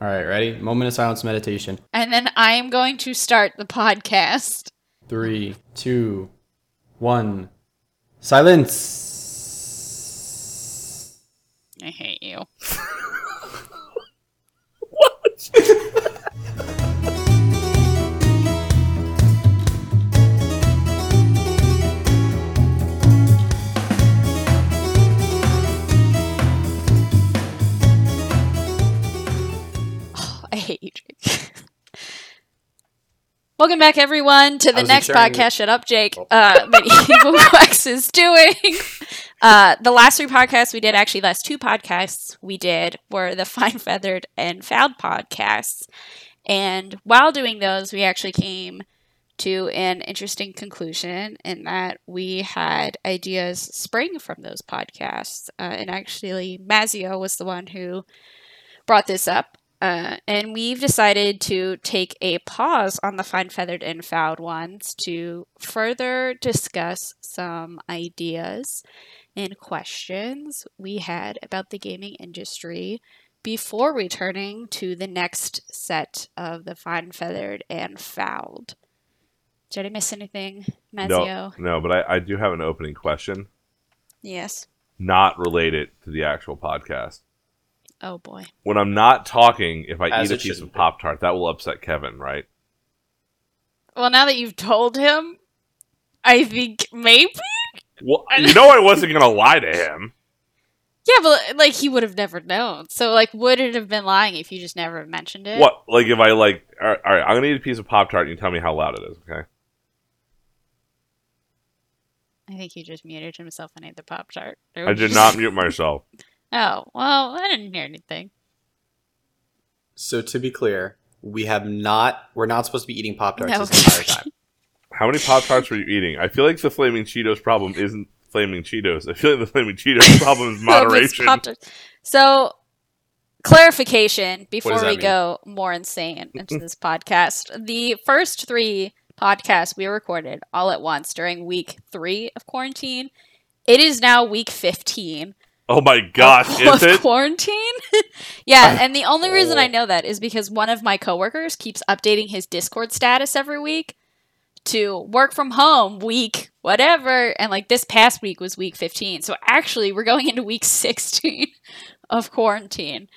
All right, ready? Moment of silence meditation. And then I am going to start the podcast. Three, two, one. Silence. I hate Welcome back, everyone, to the next podcast. Shut up, Jake. Uh, that Evil is doing. Uh, the last three podcasts we did, actually, last two podcasts we did were the Fine Feathered and Found podcasts. And while doing those, we actually came to an interesting conclusion in that we had ideas spring from those podcasts. Uh, and actually, Mazio was the one who brought this up. Uh, and we've decided to take a pause on the fine feathered and fouled ones to further discuss some ideas and questions we had about the gaming industry before returning to the next set of the fine feathered and fouled. Did I miss anything, Mazio? No, no, but I, I do have an opening question, Yes. not related to the actual podcast. Oh boy. When I'm not talking, if I As eat a piece of. Pop Tart, that will upset Kevin, right? Well, now that you've told him, I think maybe. Well, you know I wasn't gonna lie to him. Yeah, but like he would have never known. So like, would it have been lying if you just never mentioned it? What? Like if I like, all right, all right, I'm gonna eat a piece of Pop Tart, and you tell me how loud it is, okay? I think he just muted himself and ate the pop tart. I did not mute myself. Oh well, I didn't hear anything. So to be clear, we have not. We're not supposed to be eating pop tarts No. this entire time. How many Pop Tarts were you eating? I feel like the Flaming Cheetos problem isn't Flaming Cheetos. I feel like the Flaming Cheetos problem is moderation. So, clarification before we mean? go more insane into this podcast. The first three podcasts we recorded all at once during week three of quarantine. It is now week fifteen. Oh my gosh, of is it? quarantine? yeah, and the only reason I Oh. know that is because one of my coworkers keeps updating his Discord status every week to work from home week whatever, and like this past week was week 15. So actually, we're going into week 16 of quarantine.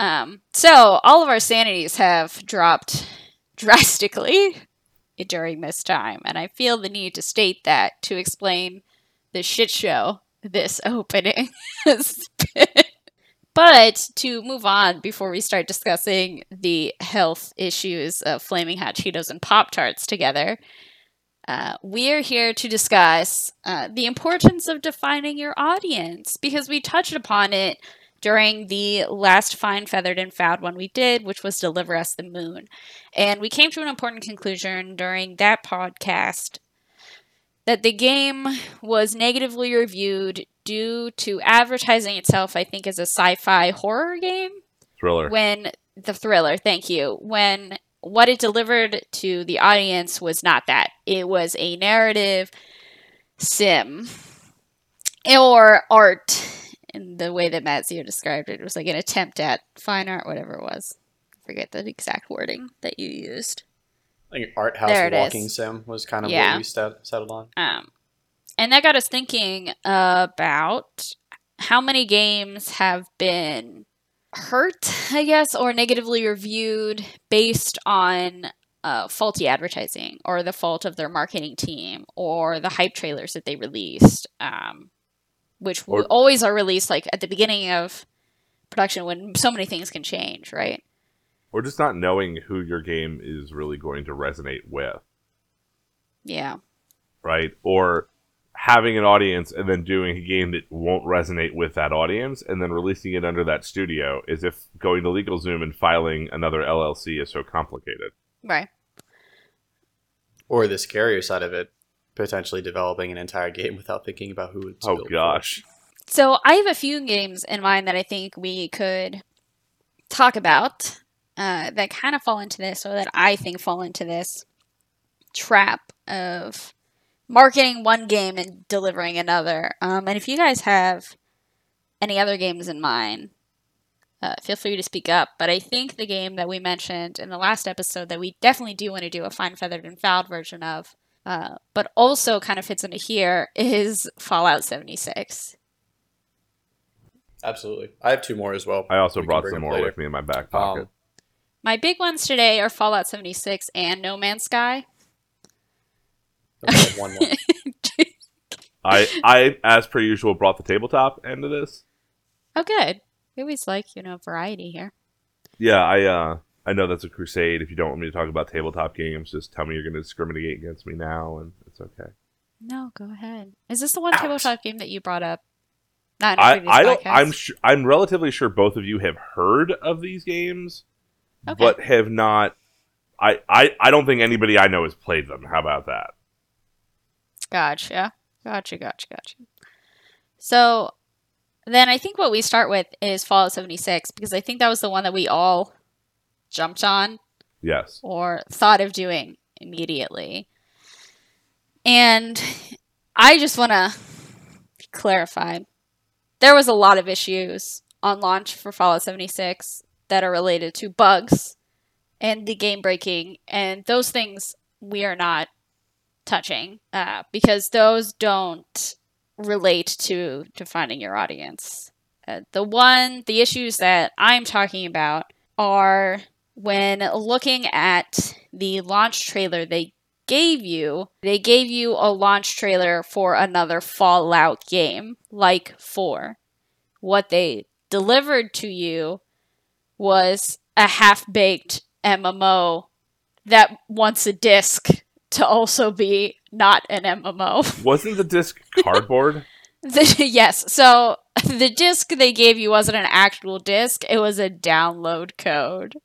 Um, so all of our sanities have dropped drastically during this time, and I feel the need to state that to explain the shit show this opening has been. But to move on before we start discussing the health issues of flaming hot Cheetos and Pop Tarts together, uh, we are here to discuss uh, the importance of defining your audience because we touched upon it during the last Fine Feathered and Found one we did, which was Deliver Us the Moon. And we came to an important conclusion during that podcast that the game was negatively reviewed due to advertising itself, I think, as a sci fi horror game Thriller. when the thriller, thank you, when what it delivered to the audience was not that. It was a narrative sim or art in the way that Mazio described it. It was like an attempt at fine art, whatever it was. I forget the exact wording that you used. Like art house walking is. sim was kind of Yeah. what we set, settled on. Um, and that got us thinking about how many games have been hurt, I guess, or negatively reviewed based on uh, faulty advertising or the fault of their marketing team or the hype trailers that they released, um, which Or- always are released like at the beginning of production when so many things can change, right? Or just not knowing who your game is really going to resonate with, Yeah. right? Or having an audience and then doing a game that won't resonate with that audience and then releasing it under that studio is if going to LegalZoom and filing another LLC is so complicated. Right. Or the scarier side of it, potentially developing an entire game without thinking about who it's Oh built for. gosh. So I have a few games in mind that I think we could talk about uh, that kind of fall into this, or that I think fall into this trap of marketing one game and delivering another. Um, and if you guys have any other games in mind, uh, feel free to speak up. But I think the game that we mentioned in the last episode that we definitely do want to do a fine feathered and fouled version of, uh, but also kind of fits into here is Fallout 76. Absolutely. I have two more as well. I also We brought some more later. with me in my back pocket. Um, My big ones today are Fallout 76 and No Man's Sky. okay, one more. I, I, as per usual, brought the tabletop end of this. Oh, good. We always like, you know, variety here. Yeah, I, uh, I know that's a crusade. If you don't want me to talk about tabletop games, just tell me you're going to discriminate against me now, and it's okay. No, go ahead. Is this the one Ouch. tabletop game that you brought up? Not in a I, I don't. podcast? I'm su- I'm relatively sure both of you have heard of these games, Okay. but have not. I, I I don't think anybody I know has played them. How about that? Gotcha. Gotcha, gotcha, gotcha. So then I think what we start with is Fallout 76 because I think that was the one that we all jumped on Yes. or thought of doing immediately. And I just want to clarify there was a lot of issues on launch for Fallout 76 that are related to bugs and the game breaking, and those things we are not touching uh, because those don't relate to to finding your audience. Uh, the one, the issues that I'm talking about are when looking at the launch trailer they gave you, they gave you a launch trailer for another Fallout game, like 4. What they delivered to you was a half baked MMO that wants a disc to also be not an MMO. Wasn't the disc cardboard? The, yes. So the disc they gave you wasn't an actual disc, it was a download code.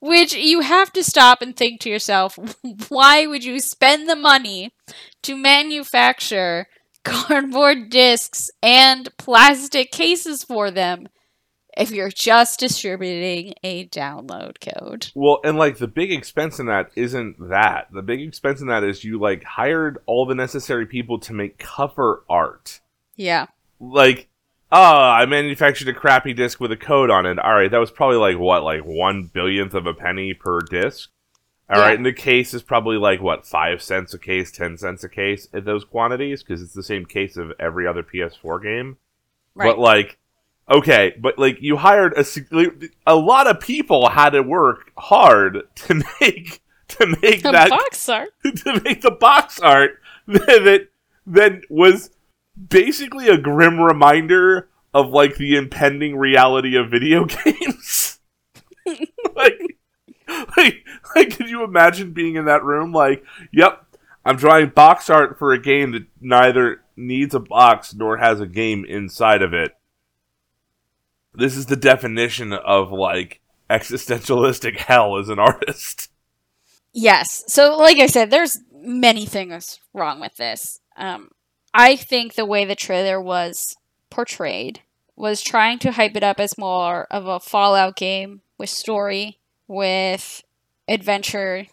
Which you have to stop and think to yourself, why would you spend the money to manufacture cardboard discs and plastic cases for them if you're just distributing a download code? Well, and like the big expense in that isn't that. The big expense in that is you like hired all the necessary people to make cover art. Yeah. Like, oh, I manufactured a crappy disc with a code on it. All right, that was probably like what, like one billionth of a penny per disc. All right, Yeah. and the case is probably like what, five cents a case, ten cents a case at those quantities because it's the same case of every other PS4 game. Right. But like, okay, but like you hired a a lot of people had to work hard to make to make a that box art. to make the box art that that was basically a grim reminder of like the impending reality of video games. like, like, like, could you imagine being in that room? Like, yep, I'm drawing box art for a game that neither needs a box nor has a game inside of it. This is the definition of like existentialistic hell as an artist. Yes. So, like I said, there's many things wrong with this. Um, I think the way the trailer was portrayed was trying to hype it up as more of a Fallout game with story, with adventure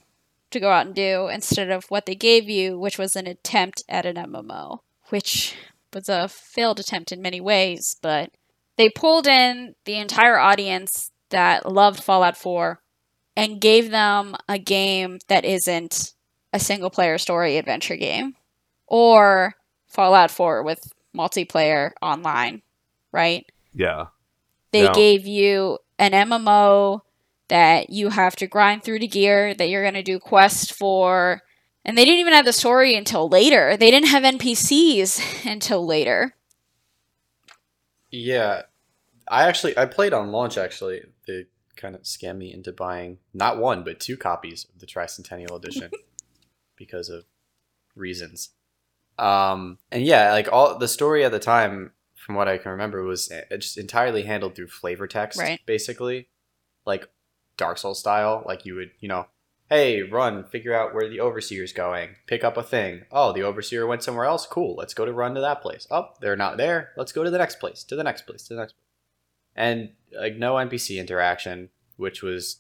to go out and do, instead of what they gave you, which was an attempt at an MMO, which was a failed attempt in many ways, but they pulled in the entire audience that loved Fallout 4 and gave them a game that isn't a single player story adventure game or Fallout 4 with multiplayer online, right? Yeah. They Yeah. gave you an MMO that you have to grind through to gear, that you're going to do quests for. And they didn't even have the story until later. They didn't have NPCs until later. Yeah, I actually I played on launch. Actually, they kind of scammed me into buying not one but two copies of the Tricentennial Edition because of reasons. Um, and yeah, like all the story at the time, from what I can remember, was uh, just entirely handled through flavor text, Right. basically, like Dark Souls style. Like you would, you know, hey, run, figure out where the overseer's going, pick up a thing. Oh, the overseer went somewhere else. Cool, let's go to run to that place. Oh, they're not there. Let's go to the next place, to the next place, to the next. place. And like no NPC interaction, which was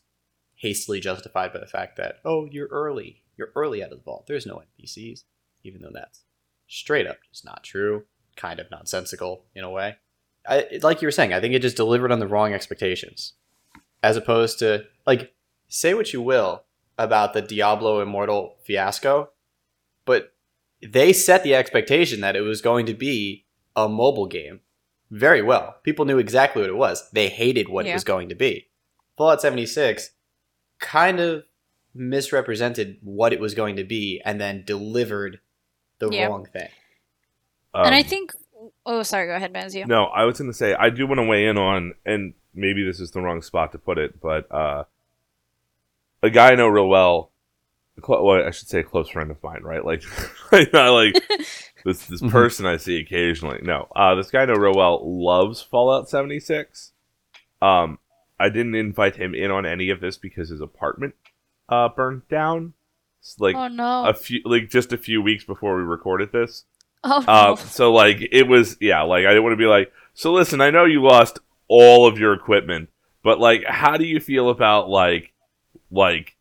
hastily justified by the fact that oh, you're early, you're early out of the vault. There's no NPCs, even though that's straight up just not true. Kind of nonsensical in a way. I, like you were saying, I think it just delivered on the wrong expectations, as opposed to like say what you will about the Diablo Immortal fiasco, but they set the expectation that it was going to be a mobile game very well. People knew exactly what it was. They hated what it was going to be. Fallout 76 kind of misrepresented what it was going to be and then delivered the Yeah. wrong thing. and I Um, think. Oh, sorry. Go ahead, Mazio. No, I was going to say I do want to weigh in on, and maybe this is the wrong spot to put it, but uh, a guy I know real well. a clo- Well, I should say a close friend of mine, right? Like, I like this this Mhm. person I see occasionally. No, uh, this guy I know real well loves Fallout seventy six. Um, I didn't invite him in on any of this because his apartment uh burned down. It's like oh no. a few, like just a few weeks before we recorded this. oh Uh, no. so like it was, yeah. Like I didn't want to be like, so listen, I know you lost all of your equipment, but like, how do you feel about like, like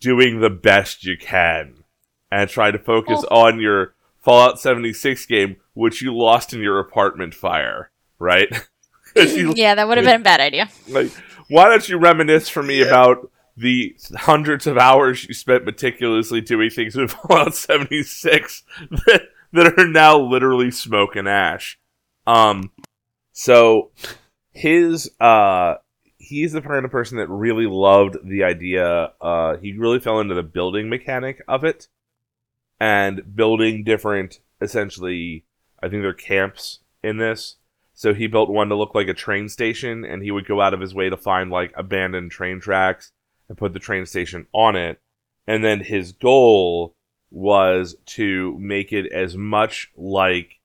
doing the best you can and try to focus on your Fallout 76 game, which you lost in your apartment fire, right? you- yeah, that would have been a bad idea. like, why don't you reminisce for me Yeah. about the hundreds of hours you spent meticulously doing things in Fallout 76 that, that are now literally smoke and ash? Um, so his uh, he's the kind of person that really loved the idea. Uh, he really fell into the building mechanic of it and building different, essentially, I think they're camps in this. So he built one to look like a train station, and he would go out of his way to find like abandoned train tracks and put the train station on it. And then his goal was to make it as much like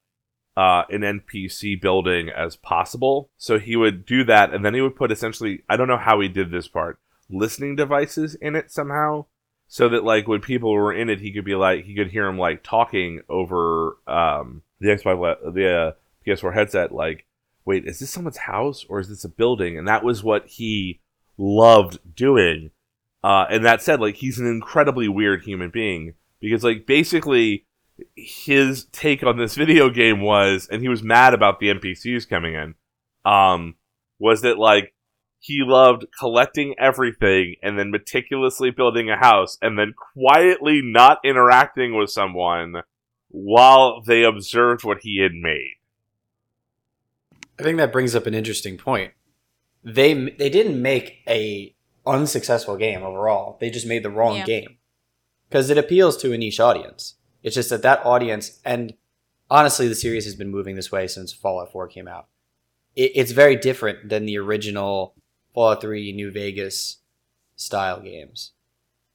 uh, an NPC building as possible. So he would do that, and then he would put essentially, I don't know how he did this part, listening devices in it somehow. So that like when people were in it, he could be like he could hear them like talking over um, the Xbox the uh, PS4 headset. Like, wait, is this someone's house or is this a building? And that was what he loved doing. Uh, and that said, like he's an incredibly weird human being because like basically his take on this video game was, and he was mad about the NPCs coming in, um, was that like he loved collecting everything and then meticulously building a house and then quietly not interacting with someone while they observed what he had made. I think that brings up an interesting point. They they didn't make a unsuccessful game overall. They just made the wrong Yeah. game because it appeals to a niche audience. It's just that that audience, and honestly, the series has been moving this way since Fallout 4 came out. It, it's very different than the original Fallout 3 New Vegas style games,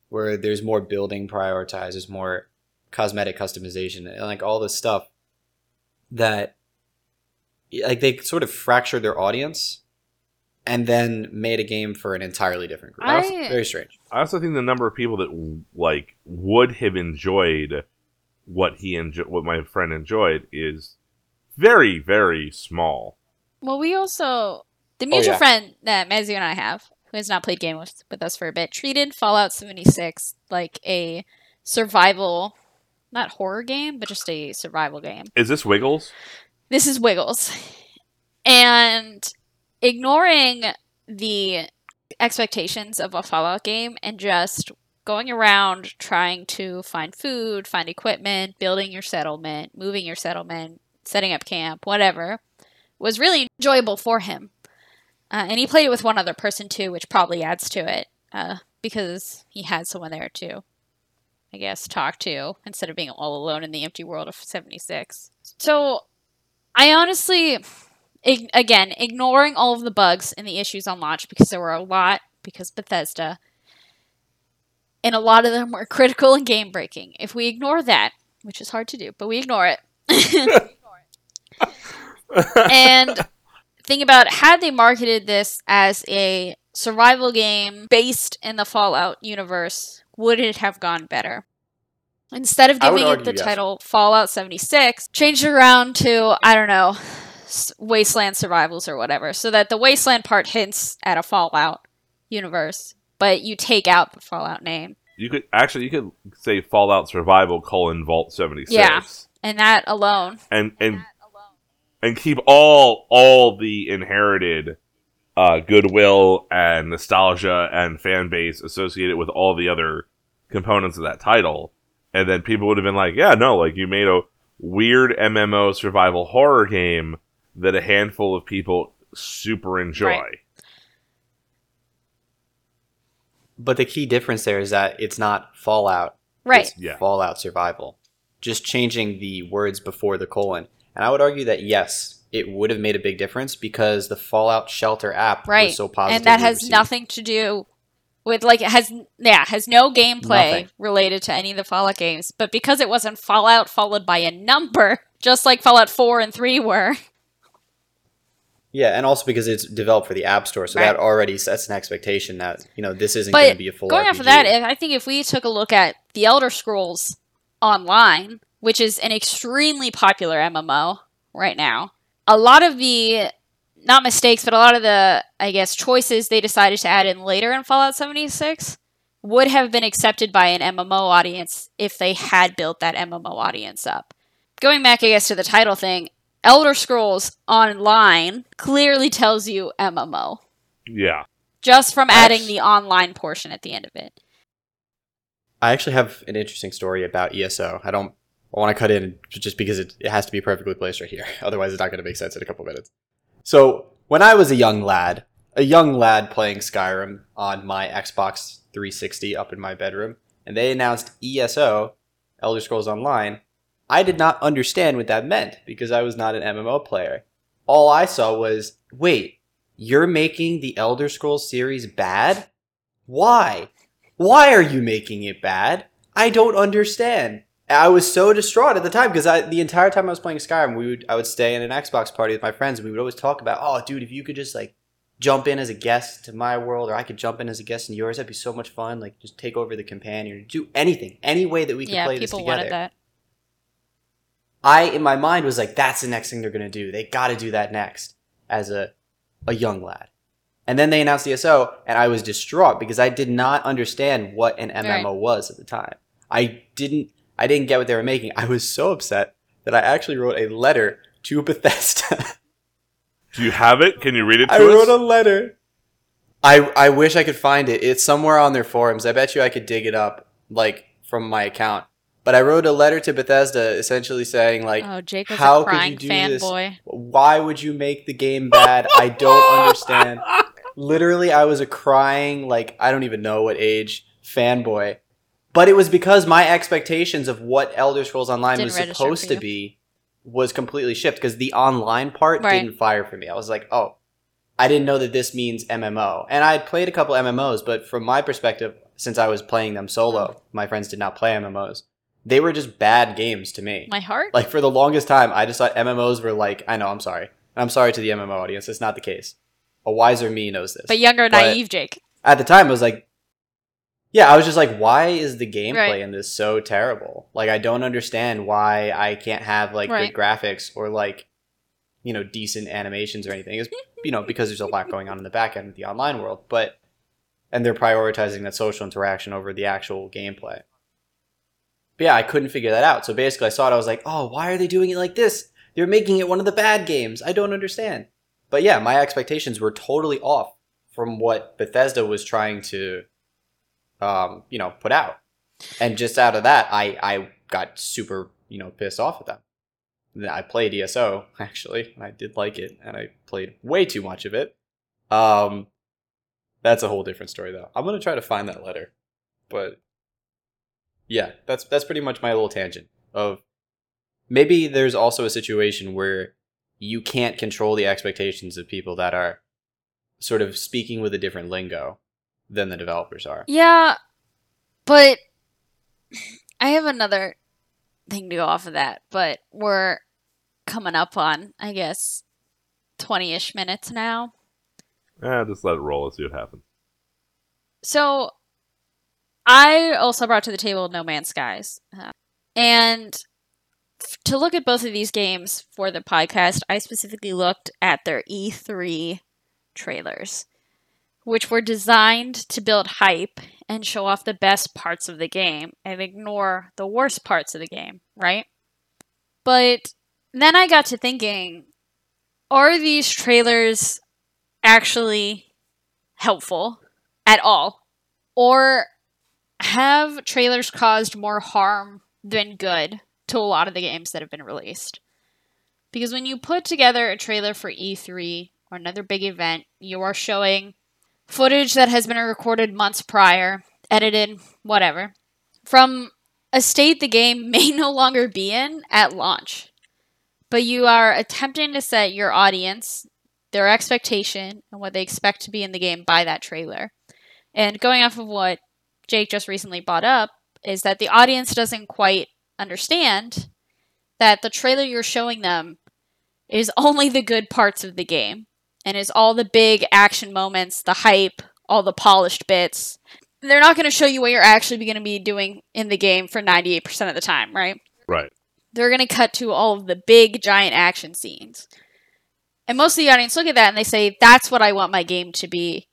where there's more building prioritized, there's more cosmetic customization, and like all this stuff that like they sort of fractured their audience and then made a game for an entirely different group. I- Very strange. I also think the number of people that like would have enjoyed what he enjo- what my friend enjoyed is very very small. Well, we also the Oh, mutual yeah. friend that Mazzy and I have, who has not played game with, with us for a bit, treated Fallout 76 like a survival, not horror game, but just a survival game. Is this Wiggles? This is Wiggles, and ignoring the expectations of a Fallout game and just going around trying to find food, find equipment, building your settlement, moving your settlement, setting up camp, whatever, was really enjoyable for him. Uh, and he played it with one other person too, which probably adds to it uh, because he had someone there to, I guess, talk to instead of being all alone in the empty world of 76. So I honestly, ig- again, ignoring all of the bugs and the issues on launch because there were a lot because Bethesda, and a lot of them were critical and game breaking. If we ignore that, which is hard to do, but we ignore it. and think about had they marketed this as a survival game based in the Fallout universe, would it have gone better? Instead of giving it the yes. title Fallout 76, change it around to, I don't know, Wasteland Survivals or whatever, so that the Wasteland part hints at a Fallout universe, but you take out the Fallout name. You could actually you could say Fallout Survival colon Vault seventy six. Yeah. And that alone. And and and keep all all the inherited uh, goodwill and nostalgia and fan base associated with all the other components of that title, and then people would have been like, "Yeah, no, like you made a weird MMO survival horror game that a handful of people super enjoy." Right. But the key difference there is that it's not Fallout. Right. It's Yeah. Fallout Survival. Just changing the words before the colon. And I would argue that yes, it would have made a big difference because the Fallout Shelter app Right. was so positive. and that has nothing to do with like it has yeah has no gameplay Nothing. related to any of the Fallout games, but because it wasn't Fallout followed by a number, just like Fallout Four and Three were. Yeah, and also because it's developed for the App Store, so Right. that already sets an expectation that you know this isn't going to be a full. Going RPG. off of that, I think if we took a look at the Elder Scrolls Online, which is an extremely popular MMO right now, a lot of the not mistakes, but a lot of the I guess choices they decided to add in later in Fallout 76 would have been accepted by an MMO audience if they had built that MMO audience up. Going back, I guess, to the title thing, Elder Scrolls Online clearly tells you MMO Yeah. just from adding That's- the online portion at the end of it. I actually have an interesting story about ESO. I don't. I want to cut in just because it, it has to be perfectly placed right here. Otherwise, it's not going to make sense in a couple minutes. So, when I was a young lad, a young lad playing Skyrim on my Xbox 360 up in my bedroom, and they announced ESO, Elder Scrolls Online, I did not understand what that meant because I was not an MMO player. All I saw was, wait, you're making the Elder Scrolls series bad? Why? Why are you making it bad? I don't understand. I was so distraught at the time because I the entire time I was playing Skyrim, we would I would stay in an Xbox party with my friends and we would always talk about, oh dude, if you could just like jump in as a guest to my world or I could jump in as a guest in yours, that'd be so much fun. Like just take over the companion, do anything, any way that we could yeah, play this people together. wanted that. I in my mind was like, that's the next thing they're gonna do. They gotta do that next as a a young lad. And then they announced ESO, and I was distraught because I did not understand what an MMO Right. was at the time. I didn't I didn't get what they were making. I was so upset that I actually wrote a letter to Bethesda. Do you have it? Can you read it to I us? wrote a letter. I I wish I could find it. It's somewhere on their forums. I bet you I could dig it up like from my account. But I wrote a letter to Bethesda essentially saying like oh, Jake was how a could you do this? fanboy. why would you make the game bad? I don't understand. Literally, I was a crying, like, I don't even know what age fanboy. But it was because my expectations of what Elder Scrolls Online Didn't was supposed to be was completely shift because the online part Right. didn't fire for me. I was like, oh, I didn't know that this means MMO. And I had played a couple MMOs, but from my perspective, since I was playing them solo, hmm. my friends did not play MMOs. They were just bad games to me. My heart. Like for the longest time, I just thought MMOs were like. I know. I'm sorry. I'm sorry to the MMO audience. It's not the case. A wiser me knows this. but younger, but- naive Jake. At the time, I was like, yeah, I was just like, why is the gameplay Right. in this so terrible? Like, I don't understand why I can't have like Right. good graphics or like, you know, decent animations or anything. It's you know because there's a lot going on in the back end of the online world, but and they're prioritizing that social interaction over the actual gameplay. But yeah, I couldn't figure that out. So basically, I saw it. I was like, oh, why are they doing it like this? They're making it one of the bad games. I don't understand. But yeah, my expectations were totally off from what Bethesda was trying to, um, you know, put out. And just out of that, I I got super you know pissed off at them. I played ESO actually, and I did like it, and I played way too much of it. Um, that's a whole different story though. I'm gonna try to find that letter, but yeah, that's that's pretty much my little tangent of maybe there's also a situation where you can't control the expectations of people that are sort of speaking with a different lingo than the developers are. Yeah, but I have another thing to go off of that. But we're coming up on, I guess, twenty-ish minutes now. Eh, just let it roll. Let's see what happens. So, I also brought to the table No Man's Skies, uh, and to look at both of these games for the podcast, I specifically looked at their E3 trailers, which were designed to build hype and show off the best parts of the game and ignore the worst parts of the game, right? But then I got to thinking are these trailers actually helpful at all? Or have trailers caused more harm than good to a lot of the games that have been released? Because when you put together a trailer for E3 or another big event, you are showing footage that has been recorded months prior, edited, whatever, from a state the game may no longer be in at launch. But you are attempting to set your audience, their expectation, and what they expect to be in the game by that trailer. And going off of what Jake just recently brought up, is that the audience doesn't quite understand that the trailer you're showing them is only the good parts of the game and is all the big action moments, the hype, all the polished bits. They're not going to show you what you're actually going to be doing in the game for 98% of the time, right? Right. They're going to cut to all of the big giant action scenes. And most of the audience look at that and they say, that's what I want my game to be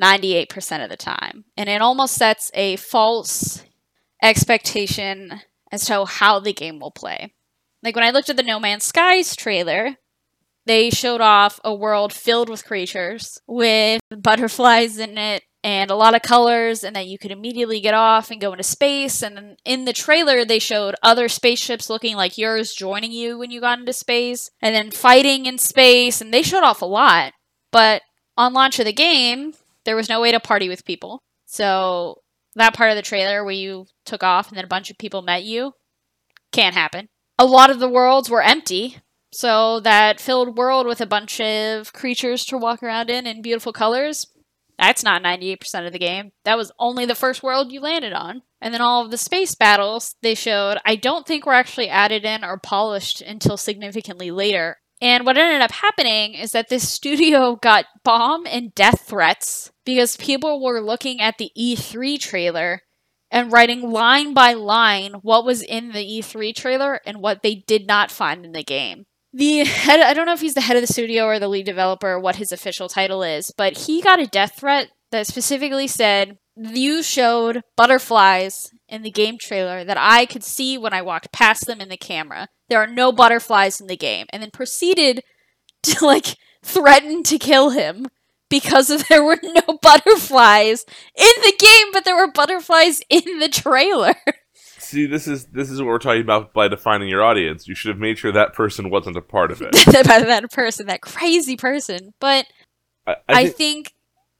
98% of the time. And it almost sets a false expectation as to how the game will play. Like when I looked at the No Man's Skies trailer, they showed off a world filled with creatures with butterflies in it and a lot of colors and that you could immediately get off and go into space and in the trailer they showed other spaceships looking like yours joining you when you got into space and then fighting in space and they showed off a lot but on launch of the game there was no way to party with people so that part of the trailer where you took off and then a bunch of people met you can't happen a lot of the worlds were empty so that filled world with a bunch of creatures to walk around in in beautiful colors, that's not 98% of the game. That was only the first world you landed on. And then all of the space battles they showed, I don't think were actually added in or polished until significantly later. And what ended up happening is that this studio got bomb and death threats because people were looking at the E3 trailer and writing line by line what was in the E3 trailer and what they did not find in the game. The head i don't know if he's the head of the studio or the lead developer or what his official title is but he got a death threat that specifically said you showed butterflies in the game trailer that i could see when i walked past them in the camera there are no butterflies in the game and then proceeded to like threaten to kill him because there were no butterflies in the game but there were butterflies in the trailer See, this is this is what we're talking about by defining your audience. You should have made sure that person wasn't a part of it. by that person, that crazy person. But I, I, I think, think.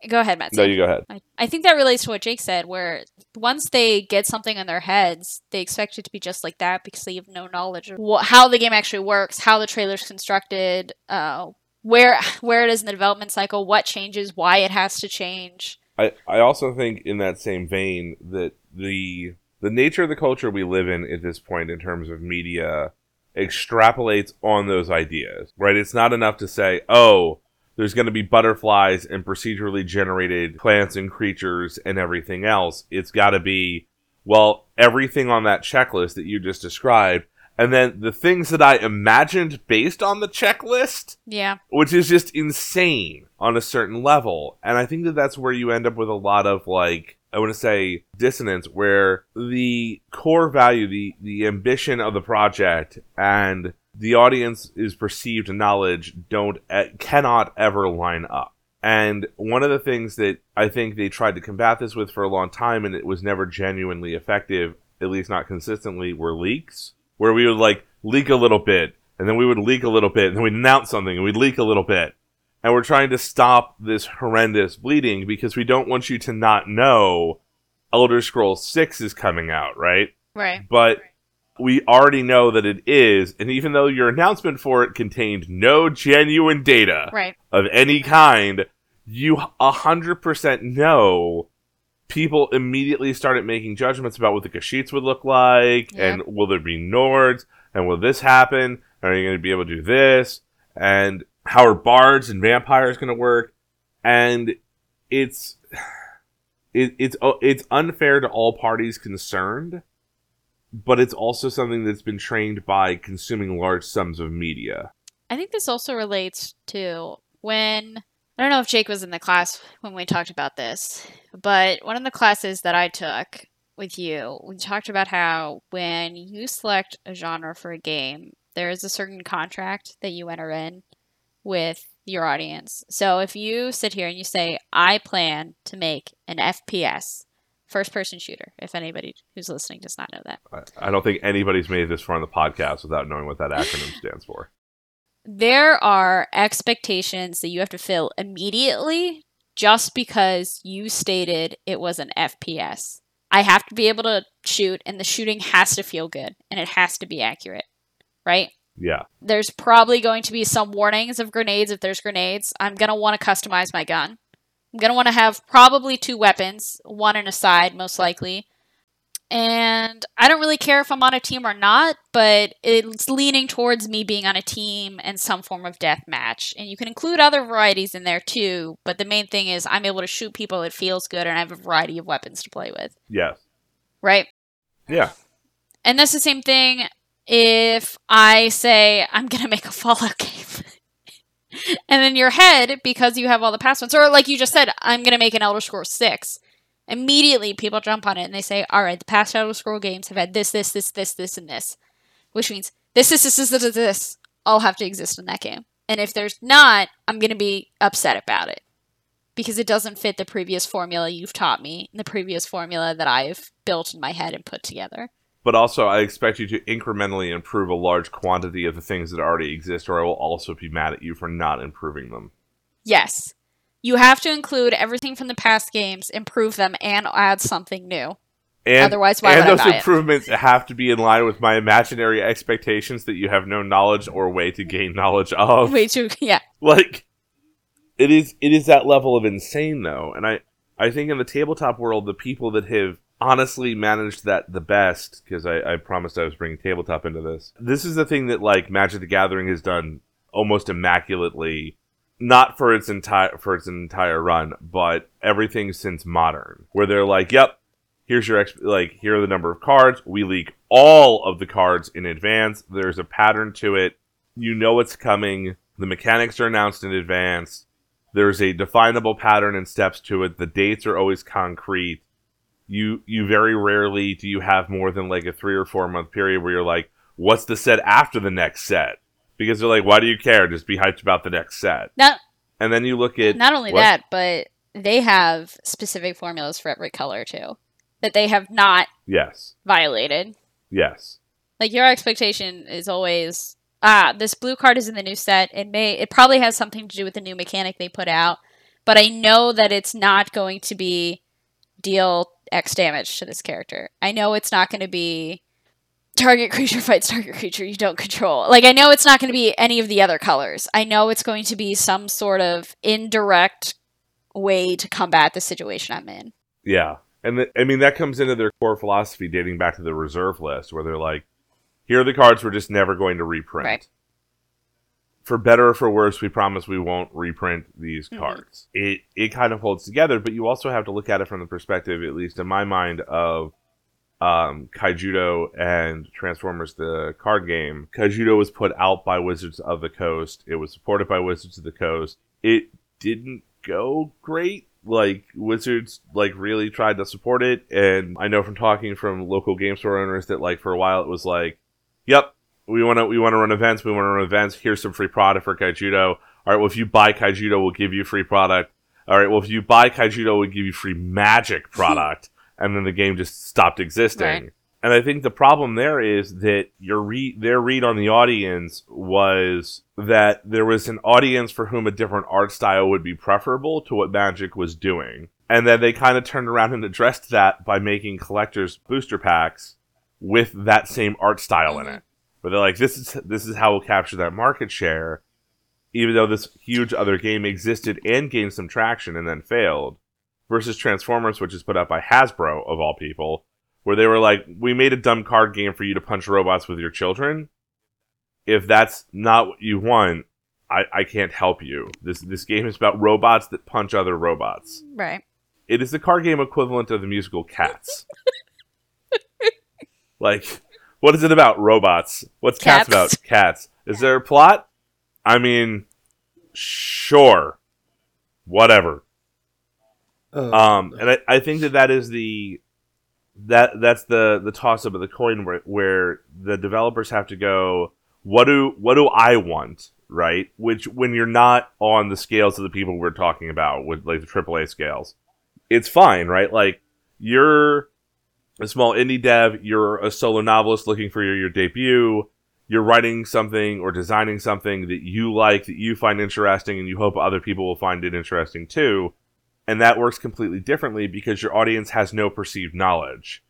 Go ahead, Matt. No, you go ahead. I, I think that relates to what Jake said, where once they get something in their heads, they expect it to be just like that because they have no knowledge of wh- how the game actually works, how the trailer's constructed, uh, where where it is in the development cycle, what changes, why it has to change. I, I also think in that same vein that the the nature of the culture we live in at this point in terms of media extrapolates on those ideas, right? It's not enough to say, oh, there's going to be butterflies and procedurally generated plants and creatures and everything else. It's got to be, well, everything on that checklist that you just described. And then the things that I imagined based on the checklist, Yeah. which is just insane on a certain level. And I think that that's where you end up with a lot of like I want to say dissonance where the core value, the the ambition of the project and the audience is perceived knowledge don't cannot ever line up. And one of the things that I think they tried to combat this with for a long time and it was never genuinely effective, at least not consistently, were leaks. Where we would like leak a little bit and then we would leak a little bit and then we'd announce something and we'd leak a little bit and we're trying to stop this horrendous bleeding because we don't want you to not know Elder Scrolls 6 is coming out, right? Right. But we already know that it is, and even though your announcement for it contained no genuine data Right. of any kind, you 100% know people immediately started making judgments about what the Khajiits would look like, Yeah. and will there be Nords, and will this happen? Are you going to be able to do this? And how are bards and vampires going to work? And it's it, it's it's unfair to all parties concerned, but it's also something that's been trained by consuming large sums of media. I think this also relates to when I don't know if Jake was in the class when we talked about this, but one of the classes that I took with you, we talked about how when you select a genre for a game, there is a certain contract that you enter in with your audience. So if you sit here and you say, I plan to make an FPS, first person shooter, if anybody who's listening does not know that, I, don't think anybody's made this far on the podcast without knowing what that acronym stands for. there are expectations that you have to fill immediately just because you stated it was an FPS. I have to be able to shoot, and the shooting has to feel good and it has to be accurate, right? Yeah. There's probably going to be some warnings of grenades if there's grenades. I'm going to want to customize my gun. I'm going to want to have probably two weapons, one in a side, most likely. And I don't really care if I'm on a team or not, but it's leaning towards me being on a team and some form of death match. And you can include other varieties in there too, but the main thing is I'm able to shoot people, it feels good, and I have a variety of weapons to play with, Yeah. right? Yeah. And that's the same thing if I say I'm gonna make a Fallout game. And in your head, because you have all the past ones, or like you just said, I'm gonna make an Elder Scrolls 6. Immediately people jump on it and they say, Alright, the past Elder Scroll games have had this, this, this, this, this, and this. Which means this, this, this, this, this, this, this all have to exist in that game. And if there's not, I'm gonna be upset about it. Because it doesn't fit the previous formula you've taught me, and the previous formula that I've built in my head and put together. But also, I expect you to incrementally improve a large quantity of the things that already exist, or I will also be mad at you for not improving them. Yes. You have to include everything from the past games, improve them, and add something new. And, Otherwise, why and would I those buy it? improvements have to be in line with my imaginary expectations that you have no knowledge or way to gain knowledge of. Way too, yeah. like it is it is that level of insane though and i i think in the tabletop world the people that have honestly managed that the best because I, I promised i was bringing tabletop into this. This is the thing that like magic the gathering has done almost immaculately not for its entire for its entire run but everything since modern where they're like yep here's your exp- like here are the number of cards. We leak all of the cards in advance. There's a pattern to it. You know what's coming. The mechanics are announced in advance. There's a definable pattern and steps to it. The dates are always concrete you you very rarely do you have more than like a three or four month period where you're like what's the set after the next set because they're like why do you care just be hyped about the next set Not and then you look at not only what? that, but they have specific formulas for every color too that they have not yes violated. yes Like your expectation is always ah, this blue card is in the new set. It may it probably has something to do with the new mechanic they put out, but I know that it's not going to be deal X damage to this character. I know it's not going to be target creature fights target creature you don't control. Like I know it's not going to be any of the other colors. I know it's going to be some sort of indirect way to combat the situation I'm in. Yeah, and th- I mean that comes into their core philosophy dating back to the reserve list, where they're like, "Here are the cards we're just never going to reprint. Right. For better or for worse, we promise we won't reprint these Mhm. cards." It it kind of holds together, but you also have to look at it from the perspective, at least in my mind, of um, Kaijudo and Transformers the card game. Kaijudo was put out by Wizards of the Coast. It was supported by Wizards of the Coast. It didn't go great. Like Wizards like really tried to support it and I know from talking from local game store owners that like for a while it was like, Yep, we wanna we wanna run events, we wanna run events, here's some free product for Kaijudo. Alright, well if you buy Kaijudo we'll give you free product. Alright, well if you buy Kaijudo we'll give you free magic product and then the game just stopped existing. Right. And I think the problem there is that your read, their read on the audience was that there was an audience for whom a different art style would be preferable to what Magic was doing. And then they kind of turned around and addressed that by making collectors booster packs with that same art style in Mhm. it. But they're like, this is this is how we'll capture that market share, even though this huge other game existed and gained some traction and then failed. Versus Transformers, which is put out by Hasbro of all people, where they were like, "We made a dumb card game for you to punch robots with your children. If that's not what you want, I, I can't help you. This this game is about robots that punch other robots. Right. It is the card game equivalent of the musical Cats. like, what is it about? Robots. What's Cats, Cats. about? Cats. Is there a plot? I mean, sure, whatever. Um, and I, I think that that is the that that's the the toss up of the coin where, where the developers have to go. What do what do I want? right? Which when you're not on the scales of the people we're talking about with like the AAA scales, it's fine, right? Like you're a small indie dev, you're a solo novelist looking for your, your debut, you're writing something or designing something that you like, that you find interesting, and you hope other people will find it interesting too. And that works completely differently because your audience has no perceived knowledge.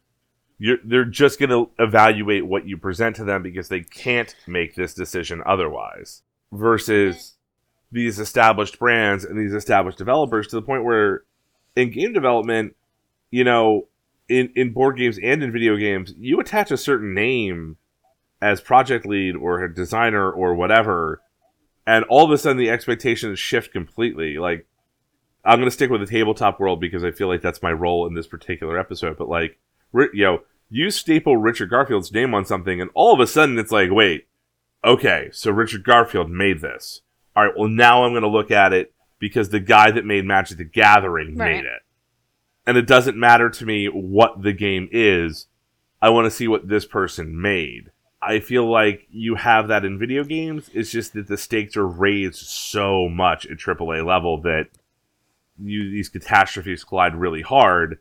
You're, they're just going to evaluate what you present to them because they can't make this decision otherwise. Versus these established brands and these established developers to the point where in game development, you know, in, in board games and in video games, you attach a certain name as project lead or a designer or whatever, and all of a sudden the expectations shift completely. Like, I'm going to stick with the tabletop world because I feel like that's my role in this particular episode, but like, you know, you staple Richard Garfield's name on something, and all of a sudden it's like, wait, okay, so Richard Garfield made this. All right, well, now I'm going to look at it because the guy that made Magic the Gathering Right. made it. And it doesn't matter to me what the game is. I want to see what this person made. I feel like you have that in video games. It's just that the stakes are raised so much at AAA level that you these catastrophes collide really hard.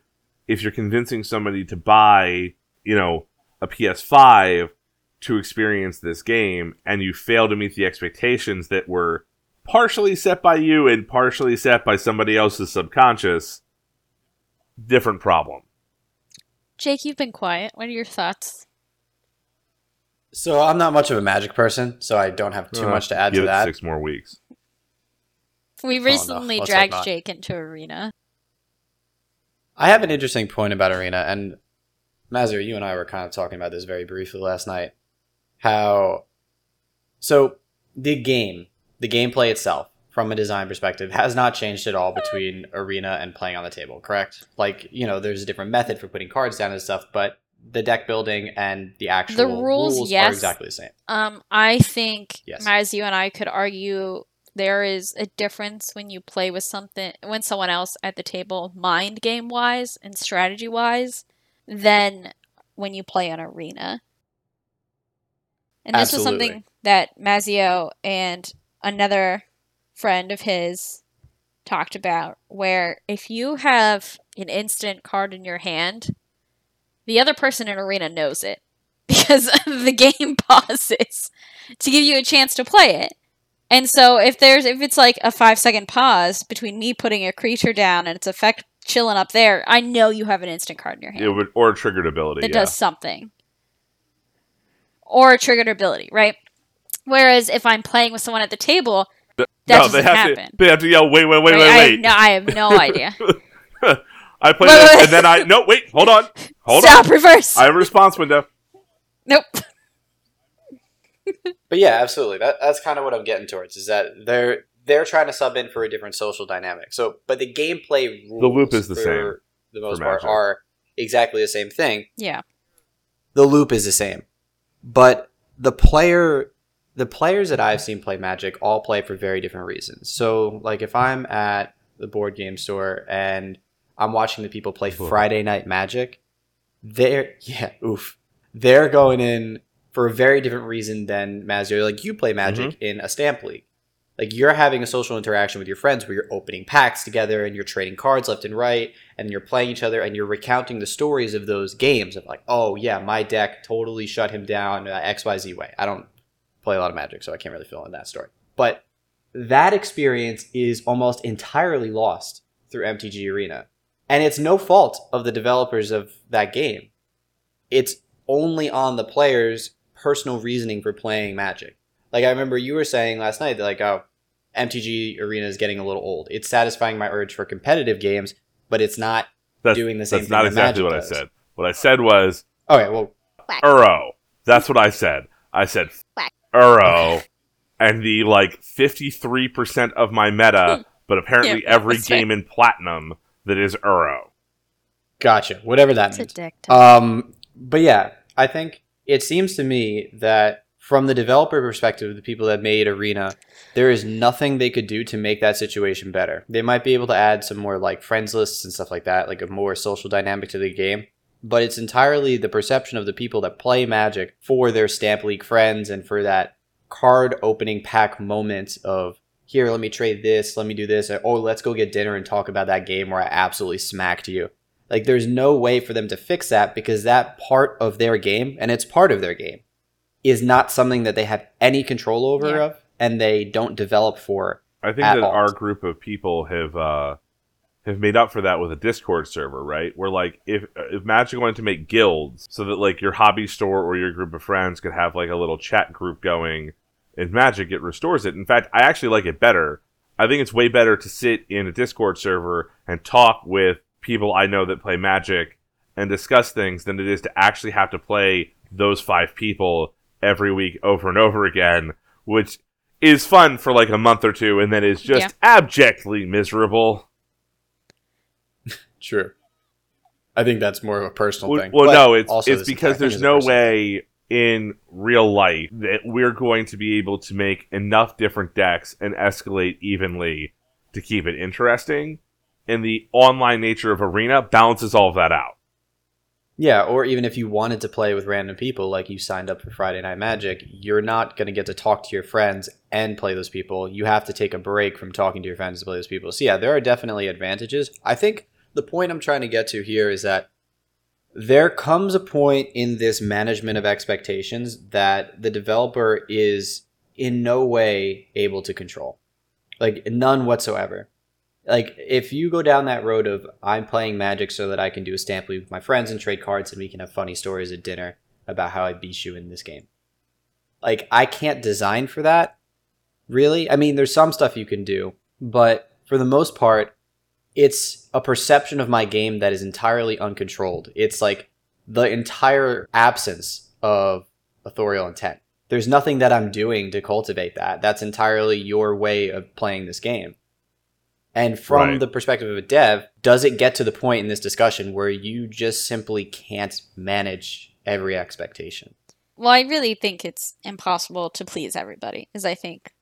If you're convincing somebody to buy, you know, a PS5 to experience this game and you fail to meet the expectations that were partially set by you and partially set by somebody else's subconscious, different problem. Jake, you've been quiet. What are your thoughts? So I'm not much of a magic person, so I don't have too Uh, much to add Give to it that. six more weeks. We recently let's hope dragged. Jake into Arena. I have an interesting point about Arena, and Mazur, you and I were kind of talking about this very briefly last night. How so the game, the gameplay itself, from a design perspective, has not changed at all between Arena and playing on the table, correct? Like, you know, there's a different method for putting cards down and stuff, but the deck building and the actual the rules, are yes. exactly the same. Um, I think, Yes. as you and I could argue, there is a difference when you play with something, when someone else at the table, mind game wise and strategy wise, than when you play an arena. And this was something that Mazio and another friend of his talked about, where if you have an instant card in your hand, the other person in arena knows it because the game pauses to give you a chance to play it. And so if there's if it's like a five second pause between me putting a creature down and its effect chilling up there, I know you have an instant card in your hand It would or a triggered ability. that yeah. does something. Or a triggered ability, right? Whereas if I'm playing with someone at the table, that no, doesn't they have happen. to. They have to yell. Wait, wait, wait, right? wait, wait. have no, I have no idea. I played Wait, it, wait, wait. and then I no wait, hold on, hold Stop, on. reverse. I have a response window. nope. But yeah, absolutely. That that's kind of what I'm getting towards is that they're they're trying to sub in for a different social dynamic. So, but the gameplay rules The loop is the for same the most part Magic. are exactly the same thing. Yeah. The loop is the same, but the player the players that I've seen play Magic all play for very different reasons. So, like if I'm at the board game store and I'm watching the people play. Friday Night Magic, they're yeah, oof. They're going in for a very different reason than Mazio. Like you play Magic Mm-hmm. in a stamp league. Like you're having a social interaction with your friends where you're opening packs together and you're trading cards left and right and you're playing each other and you're recounting the stories of those games of like, oh yeah, my deck totally shut him down uh, XYZ way. I don't play a lot of Magic, so I can't really fill in that story. But that experience is almost entirely lost through MTG Arena. And it's no fault of the developers of that game. It's only on the players' personal reasoning for playing Magic. Like I remember you were saying last night that like oh MTG Arena is getting a little old. It's satisfying my urge for competitive games, but it's not That's, doing the same that's thing not exactly Magic what does. I said. What I said was Okay, well Uro. That's what I said. I said Whack. Uro, and the like fifty three percent of my meta, but apparently Yeah, every that's right. game in platinum that is Uro. gotcha. Whatever that It's a means. dick. Um, but yeah, I think it seems to me that from the developer perspective, the people that made Arena, there is nothing they could do to make that situation better. They might be able to add some more like friends lists and stuff like that, like a more social dynamic to the game. But it's entirely the perception of the people that play Magic for their Stamp League friends and for that card opening pack moment of here, let me trade this, let me do this, or, oh, let's go get dinner and talk about that game where I absolutely smacked you. Like, there's no way for them to fix that because that part of their game, and it's part of their game, is not something that they have any control over Yeah. of, and they don't develop for. I think At that all. our group of people have uh, have made up for that with a Discord server, right? Where like if if Magic wanted to make guilds so that like your hobby store or your group of friends could have like a little chat group going in Magic, it restores it. In fact, I actually like it better. I think it's way better to sit in a Discord server and talk with people I know that play Magic and discuss things than it is to actually have to play those five people every week over and over again, which is fun for like a month or two and then is just Yeah. abjectly miserable. True. I think that's more of a personal Well, thing. well, But no, it's also it's because there's no personal thing. way in real life that we're going to be able to make enough different decks and escalate evenly to keep it interesting. And the online nature of Arena balances all of that out. Yeah, or even if you wanted to play with random people, like you signed up for Friday Night Magic, you're not going to get to talk to your friends and play those people. You have to take a break from talking to your friends to play those people. So, yeah, there are definitely advantages. I think the point I'm trying to get to here is that there comes a point in this management of expectations that the developer is in no way able to control. Like, none whatsoever like if you go down that road of I'm playing Magic so that I can do a stamp league with my friends and trade cards and we can have funny stories at dinner about how I beat you in this game. Like I can't design for that. Really? I mean, there's some stuff you can do, but for the most part, it's a perception of my game that is entirely uncontrolled. It's like the entire absence of authorial intent. There's nothing that I'm doing to cultivate that. That's entirely your way of playing this game. And from Right. the perspective of a dev, does it get to the point in this discussion where you just simply can't manage every expectation? Well, I really think it's impossible to please everybody, is I think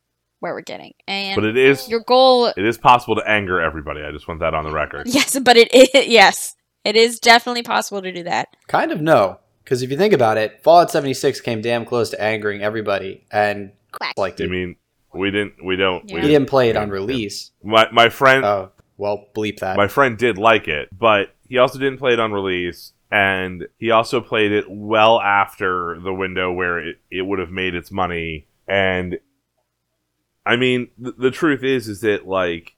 where we're getting. And But it is your goal, it is possible to anger everybody. I just want that on the record. yes, but it, it yes, it is definitely possible to do that. Kind of no. Because if you think about it, Fallout 76 came damn close to angering everybody and Quack. liked I mean, we didn't we don't Yeah. we He didn't play it on release. My my friend Oh, well, bleep that. My friend did like it, but he also didn't play it on release, and he also played it well after the window where it, it would have made its money. And I mean, th- the truth is, is that like,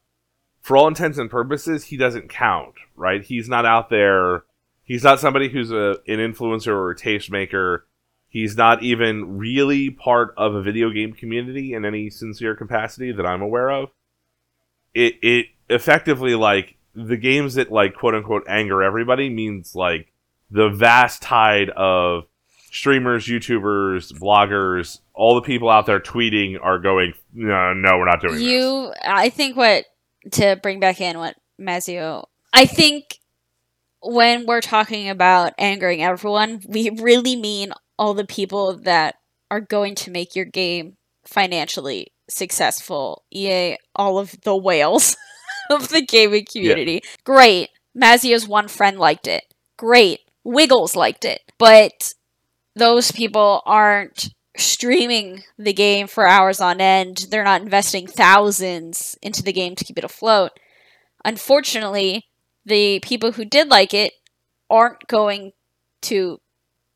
for all intents and purposes, he doesn't count, right? He's not out there. He's not somebody who's a an influencer or a tastemaker. He's not even really part of a video game community in any sincere capacity that I'm aware of it it effectively like the games that like quote unquote anger everybody means like the vast tide of streamers, YouTubers, bloggers, all the people out there tweeting are going, no, no, we're not doing this. You, I think what to bring back in what Mazio, I think when we're talking about angering everyone, we really mean all the people that are going to make your game financially successful. EA, all of the whales of the gaming community. Great. Mazio's one friend liked it. Great. Wiggles liked it. But those people aren't streaming the game for hours on end. They're not investing thousands into the game to keep it afloat. Unfortunately, the people who did like it aren't going to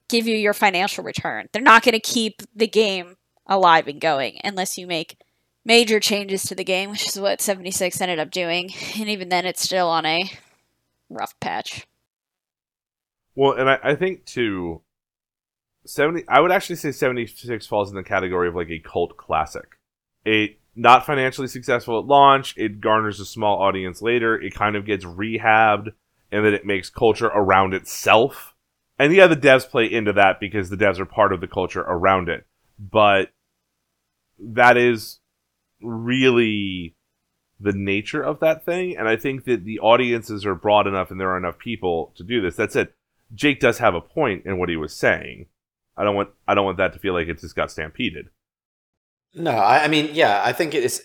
give you your financial return. They're not going to keep the game alive and going unless you make major changes to the game, which is what 76 ended up doing. And even then, it's still on a rough patch. Well, and I, I think too, seventy. I would actually say seventy six falls in the category of like a cult classic. It not financially successful at launch. It garners a small audience later. It kind of gets rehabbed, and then it makes culture around itself. And yeah, the devs play into that because the devs are part of the culture around it. But that is really the nature of that thing. And I think that the audiences are broad enough and there are enough people to do this. That said, Jake does have a point in what he was saying. I don't want I don't want that to feel like it just got stampeded. No, I, I mean, yeah, I think it's.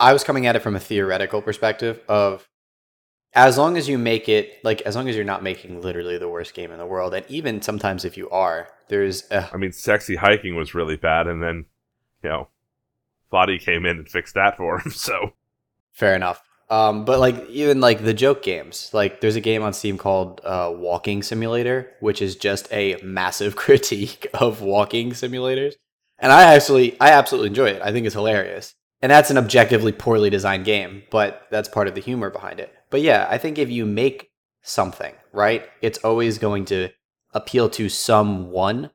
I was coming at it from a theoretical perspective of, as long as you make it like, as long as you're not making literally the worst game in the world, and even sometimes if you are, there's. Uh, I mean, sexy hiking was really bad, and then you know, Foddy came in and fixed that for him. So Fair enough. Um, but like even like the joke games, like there's a game on Steam called uh, Walking Simulator, which is just a massive critique of walking simulators, and I actually I absolutely enjoy it. I think it's hilarious, and that's an objectively poorly designed game, but that's part of the humor behind it. But yeah, I think if you make something right, it's always going to appeal to someone,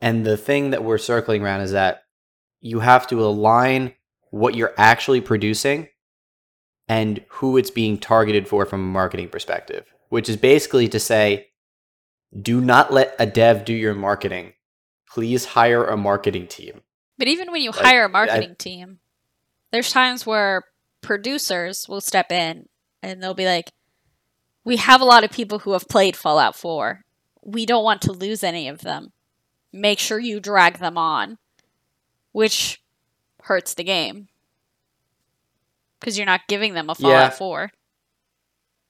and the thing that we're circling around is that you have to align what you're actually producing and who it's being targeted for from a marketing perspective, which is basically to say, do not let a dev do your marketing. Please hire a marketing team. But even when you Like, hire a marketing team, there's times where producers will step in and they'll be like, "We have a lot of people who have played Fallout 4. We don't want to lose any of them. Make sure you drag them on," which hurts the game because you're not giving them a Fallout Yeah. 4.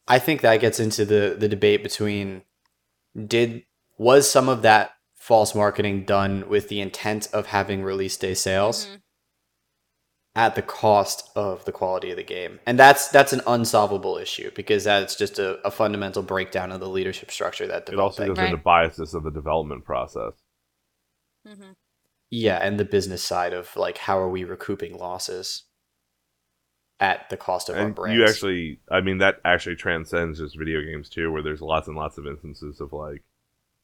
I think that gets into the the debate between did was some of that false marketing done with the intent of having release day sales Mhm. at the cost of the quality of the game. And that's that's an unsolvable issue because that's just a, a fundamental breakdown of the leadership structure that it also developing. goes into biases of the development process. Mhm. Yeah, and the business side of like how are we recouping losses at the cost of our and brands. you actually i mean that actually transcends just video games too where there's lots and lots of instances of like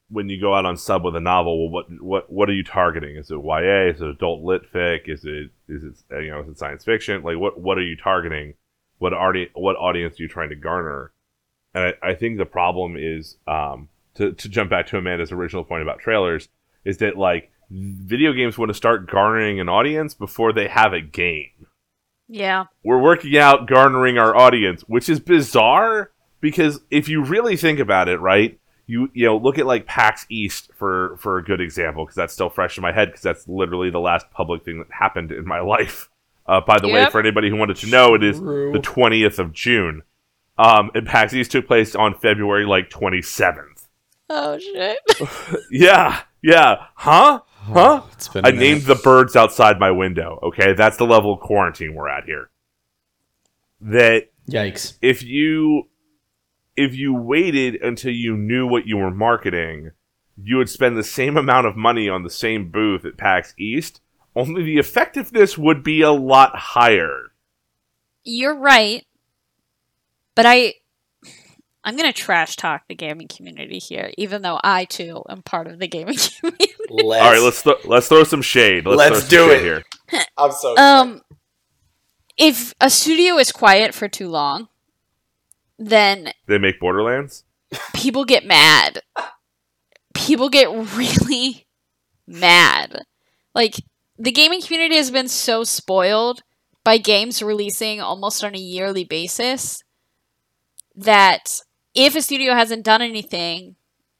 when you go out on sub with a novel well what what what are you targeting? Is it ya is it adult lit fic? Is it is it you know is it science fiction? Like what what are you targeting? What audi- what audience are you trying to garner? And i, I think the problem is um to, to jump back to amanda's original point about trailers is that like video games want to start garnering an audience before they have a game Yeah. we're working out garnering our audience, which is bizarre because if you really think about it, right? You you know look at like PAX East for for a good example because that's still fresh in my head because that's literally the last public thing that happened in my life. Uh, by the way, for anybody who wanted to know, it is True. the twentieth of June. Um, and PAX East took place on February like twenty seventh. Oh shit. Yeah, yeah, huh? Oh, huh? It's been I a minute. named the birds outside my window. Okay, that's the level of quarantine we're at here. That Yikes. if you if you waited until you knew what you were marketing, you would spend the same amount of money on the same booth at PAX East. Only the effectiveness would be a lot higher. You're right. But I I'm going to trash talk the gaming community here even though I too am part of the gaming community. Let's, All right, let's th- let's throw some shade. Let's, Let's do shade it. here. I'm so um if a studio is quiet for too long, then They make Borderlands. people get mad. People get really mad. Like the gaming community has been so spoiled by games releasing almost on a yearly basis that if a studio hasn't done anything,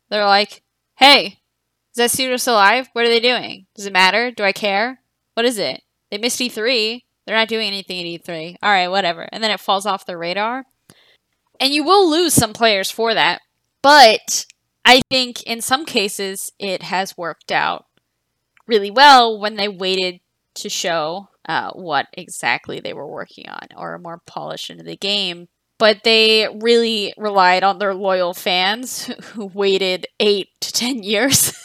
they're like, "Hey, is that studio still alive? What are they doing? Does it matter? Do I care? What is it? They missed E3. They're not doing anything at E3. All right, whatever." And then it falls off the radar. And you will lose some players for that. But I think in some cases it has worked out really well when they waited to show uh, what exactly they were working on or a more polish into the game. But they really relied on their loyal fans who waited eight to ten years.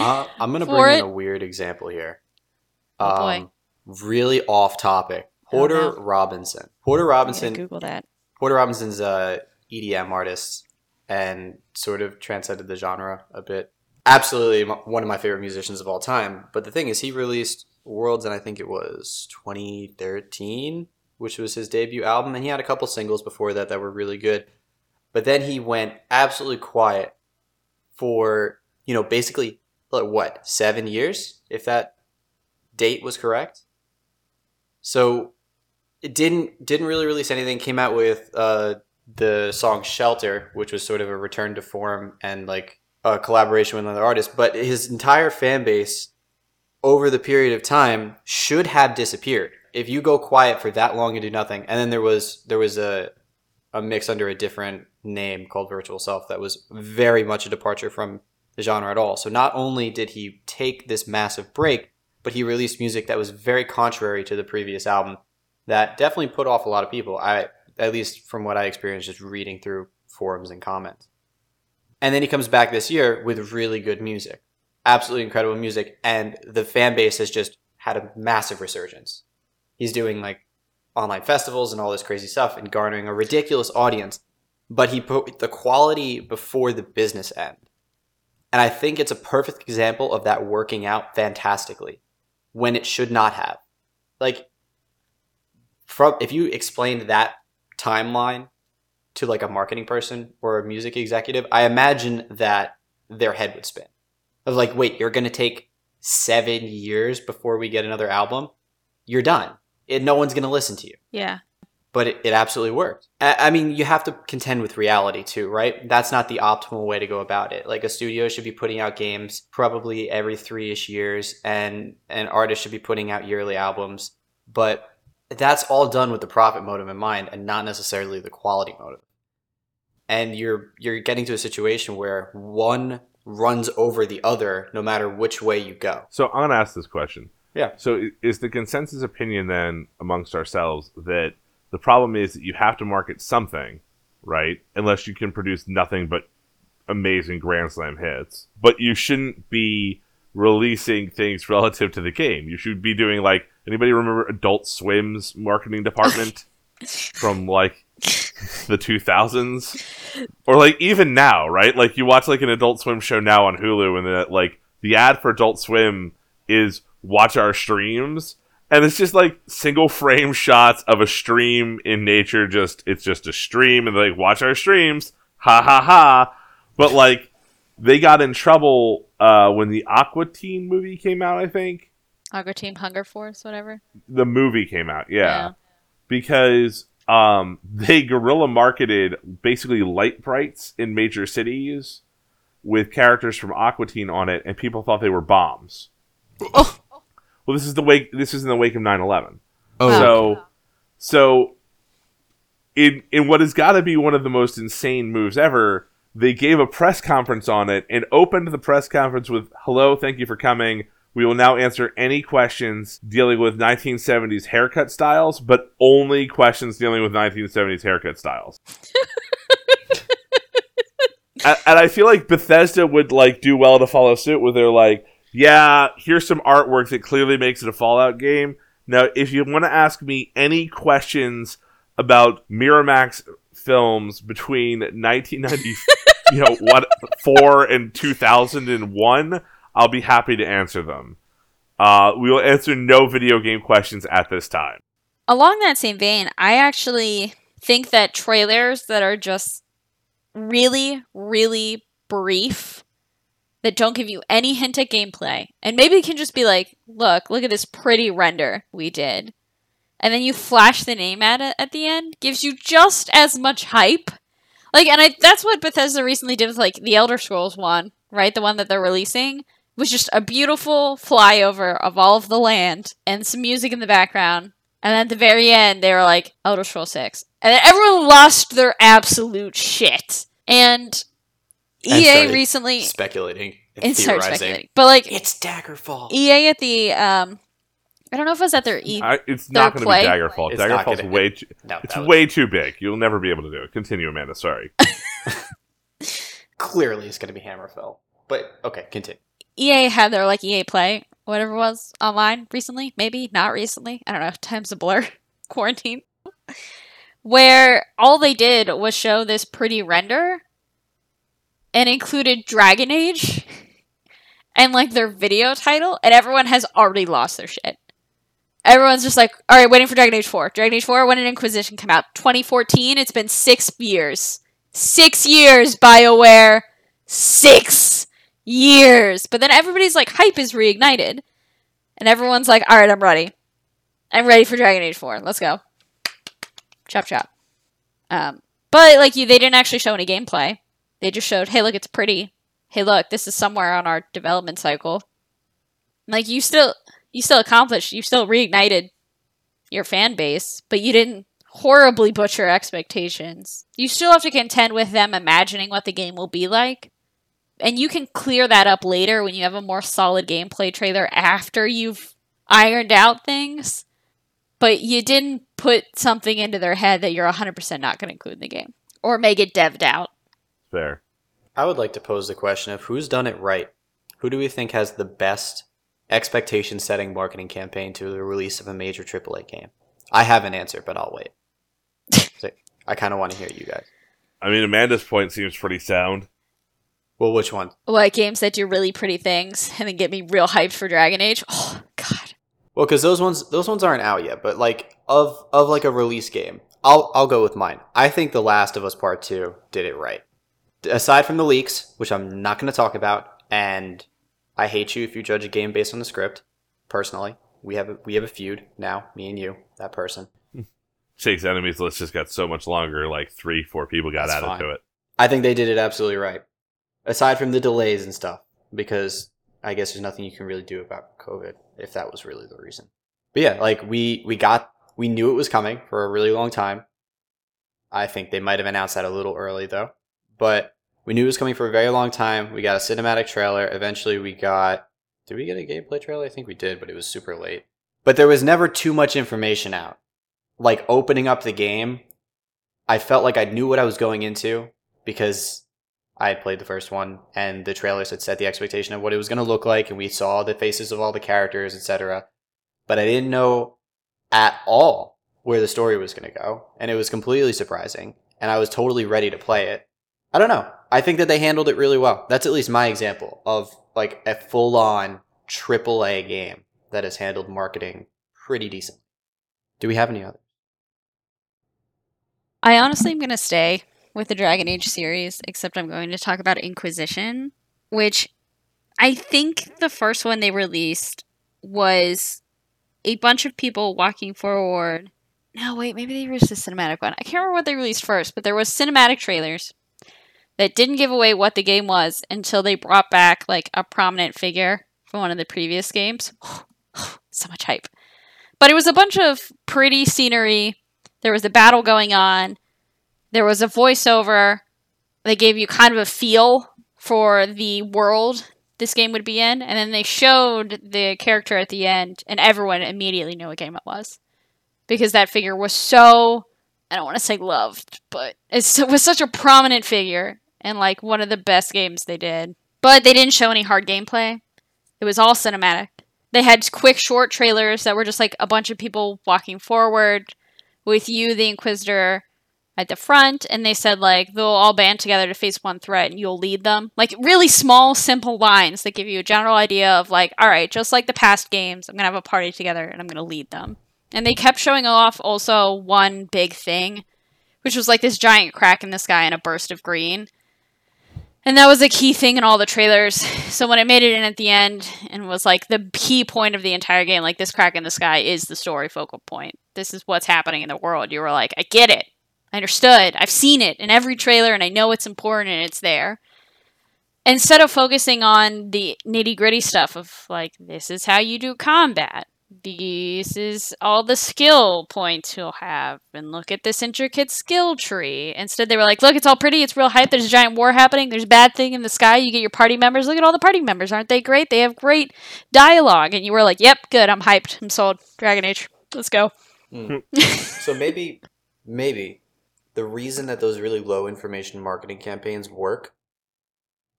Uh, I'm gonna For bring in a weird example here. Oh, boy. Um, really off topic. Porter Oh. Robinson. Porter Robinson. Google that. Porter Robinson's a EDM artist and sort of transcended the genre a bit. Absolutely one of my favorite musicians of all time. But the thing is, he released Worlds, and I think it was 2013, which was his debut album, and he had a couple singles before that that were really good. But then he went absolutely quiet for you know basically like what seven years, if that date was correct. So it didn't didn't really release anything. Came out with uh, the song "Shelter," which was sort of a return to form and like a collaboration with another artist. But his entire fan base over the period of time should have disappeared. If you go quiet for that long and do nothing, and then there was there was a a mix under a different name called Virtual Self that was very much a departure from the genre at all. So not only did he take this massive break, but he released music that was very contrary to the previous album that definitely put off a lot of people. I at least from what I experienced just reading through forums and comments. And then he comes back this year with really good music. Absolutely incredible music and the fan base has just had a massive resurgence. He's doing like online festivals and all this crazy stuff and garnering a ridiculous audience, but he put the quality before the business end. And I think it's a perfect example of that working out fantastically when it should not have. Like from if you explained that timeline to like a marketing person or a music executive, I imagine that their head would spin. Of like, wait, you're gonna take seven years before we get another album? You're done. It, no one's gonna listen to you Yeah. but it, it absolutely worked. I, I mean, you have to contend with reality too, right? That's not the optimal way to go about it. Like a studio should be putting out games probably every three ish years, and an artist should be putting out yearly albums. But that's all done with the profit motive in mind, and not necessarily the quality motive. And you're you're getting to a situation where one runs over the other, no matter which way you go. So I'm gonna ask this question. Yeah. So is the consensus opinion then amongst ourselves that the problem is that you have to market something, right? Unless you can produce nothing but amazing Grand Slam hits. But you shouldn't be releasing things relative to the game. You should be doing like anybody remember Adult Swim's marketing department from like the 2000s or like even now, right? Like you watch like an Adult Swim show now on Hulu and then like the ad for Adult Swim is watch our streams and it's just like single frame shots of a stream in nature just it's just a stream and like watch our streams ha ha ha but like they got in trouble uh when the aqua teen movie came out i think Hunger Team, Hunger Force, whatever. the movie came out yeah, Yeah. because um they guerrilla marketed basically Lite-Brites in major cities with characters from aqua teen on it and people thought they were bombs Oh. Well this is the wake this is in the wake of 9-11 Oh, so, so in in what has got to be one of the most insane moves ever, they gave a press conference on it and opened the press conference with "Hello, thank you for coming. We will now answer any questions dealing with 1970s haircut styles, but only questions dealing with 1970s haircut styles." and, and I feel like Bethesda would like do well to follow suit with their like, yeah, here's some artwork that clearly makes it a Fallout game. Now, if you want to ask me any questions about Miramax films between 1990, you know, what four and 2001, I'll be happy to answer them. Uh, we will answer no video game questions at this time. Along that same vein, I actually think that trailers that are just really, really brief, that don't give you any hint at gameplay, and maybe it can just be like, look, look at this pretty render we did. And then you flash the name at it at the end, gives you just as much hype. Like, and I, that's what Bethesda recently did with like the Elder Scrolls one, right? The one that they're releasing was just a beautiful flyover of all of the land and some music in the background. And at the very end, they were like, Elder Scrolls 6. And then everyone lost their absolute shit. And EA recently speculating and, and started theorizing. speculating. But like It's Daggerfall. EA at the um I don't know if it was at their E I, it's not going to be? Daggerfall. It's Daggerfall's gonna- way too, no, it's that was- way too big. You'll never be able to do it. Continue, Amanda. Sorry. clearly it's going to be Hammerfell. But okay, continue. EA had their like EA Play, whatever it was, online recently, maybe not recently. I don't know. Time's a blur. Quarantine. Where all they did was show this pretty render, and included Dragon Age, and like their video title, and everyone has already lost their shit. Everyone's just like, all right, waiting for Dragon Age 4. Dragon Age 4, when did Inquisition come out? 2014? It's been six years. Six years, BioWare. Six years. But then everybody's like, hype is reignited. And everyone's like, all right, I'm ready. I'm ready for Dragon Age 4. Let's go. Chop chop. Um, but like you, they didn't actually show any gameplay. They just showed, hey, look, it's pretty. Hey, look, this is somewhere on our development cycle. Like you still, you still accomplished, you still reignited your fan base, but you didn't horribly butcher expectations. You still have to contend with them imagining what the game will be like, and you can clear that up later when you have a more solid gameplay trailer after you've ironed out things. But you didn't put something into their head that you're 100% not going to include in the game or make it devved out. Fair. I would like to pose the question of who's done it right. Who do we think has the best expectation setting marketing campaign to the release of a major AAA game? I have an answer, but I'll wait. So, I kind of want to hear you guys. I mean, Amanda's point seems pretty sound. Well, which one? Like games that do really pretty things and then get me real hyped for Dragon Age. Oh, God. Well, because those ones those ones aren't out yet, but like of of like a release game, I'll I'll go with mine. I think The Last of Us Part Two did it right. Aside from the leaks, which I'm not going to talk about, and I hate you if you judge a game based on the script. Personally, we have a, we have a feud now, me and you, that person. Shake's enemies list just got so much longer. Like three, four people got That's added fine. to it. I think they did it absolutely right. Aside from the delays and stuff, because I guess there's nothing you can really do about COVID if that was really the reason. But yeah, like we we got we knew it was coming for a really long time. I think they might have announced that a little early though. But we knew it was coming for a very long time. We got a cinematic trailer. Eventually we got did we get a gameplay trailer? I think we did, but it was super late. But there was never too much information out. Like opening up the game, I felt like I knew what I was going into because I had played the first one and the trailers had set the expectation of what it was going to look like and we saw the faces of all the characters, etc. But I didn't know at all where the story was going to go and it was completely surprising and I was totally ready to play it. I don't know. I think that they handled it really well. That's at least my example of like a full-on AAA game that has handled marketing pretty decent. Do we have any others? I honestly am going to stay with the Dragon Age series, except I'm going to talk about Inquisition, which I think the first one they released was a bunch of people walking forward. No, wait, maybe they released a cinematic one. I can't remember what they released first, but there was cinematic trailers that didn't give away what the game was until they brought back like a prominent figure from one of the previous games. so much hype. But it was a bunch of pretty scenery. There was a battle going on. There was a voiceover. They gave you kind of a feel for the world this game would be in, and then they showed the character at the end, and everyone immediately knew what game it was because that figure was so I don't want to say loved, but it was such a prominent figure and like one of the best games they did. But they didn't show any hard gameplay. It was all cinematic. They had quick short trailers that were just like a bunch of people walking forward with you, the Inquisitor, at the front, and they said like they'll all band together to face one threat and you'll lead them. Like really small, simple lines that give you a general idea of like, all right, just like the past games, I'm gonna have a party together and I'm gonna lead them. And they kept showing off also one big thing, which was like this giant crack in the sky and a burst of green. And that was a key thing in all the trailers. So when it made it in at the end and was like the key point of the entire game, like this crack in the sky is the story focal point. This is what's happening in the world. You were like, I get it. I understood. I've seen it in every trailer and I know it's important and it's there. Instead of focusing on the nitty gritty stuff of like, this is how you do combat, this is all the skill points you'll have, and look at this intricate skill tree. Instead, they were like, look, it's all pretty, it's real hype, there's a giant war happening, there's a bad thing in the sky, you get your party members, look at all the party members, aren't they great? They have great dialogue. And you were like, yep, good, I'm hyped, I'm sold. Dragon Age, let's go. Hmm. So maybe, maybe the reason that those really low information marketing campaigns work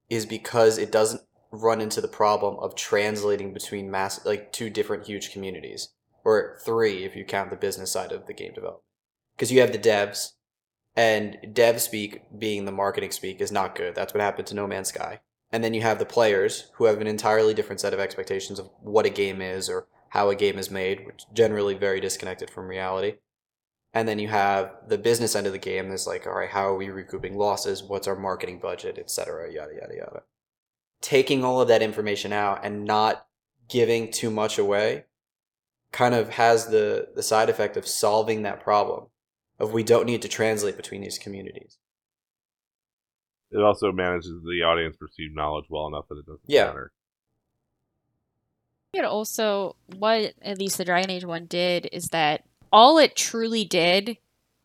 is because it doesn't run into the problem of translating between mass like two different huge communities or three if you count the business side of the game development. Because you have the devs and dev speak being the marketing speak is not good. That's what happened to no man's sky. And then you have the players who have an entirely different set of expectations of what a game is or how a game is made which generally very disconnected from reality. And then you have the business end of the game that's like all right how are we recouping losses? What's our marketing budget? etc yada yada yada taking all of that information out and not giving too much away kind of has the the side effect of solving that problem of we don't need to translate between these communities It also manages the audience perceived knowledge well enough that it doesn't Yeah. matter. It also, what at least the Dragon Age one did is that all it truly did